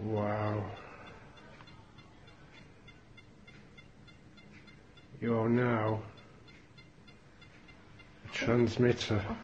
Wow. You are now a transmitter.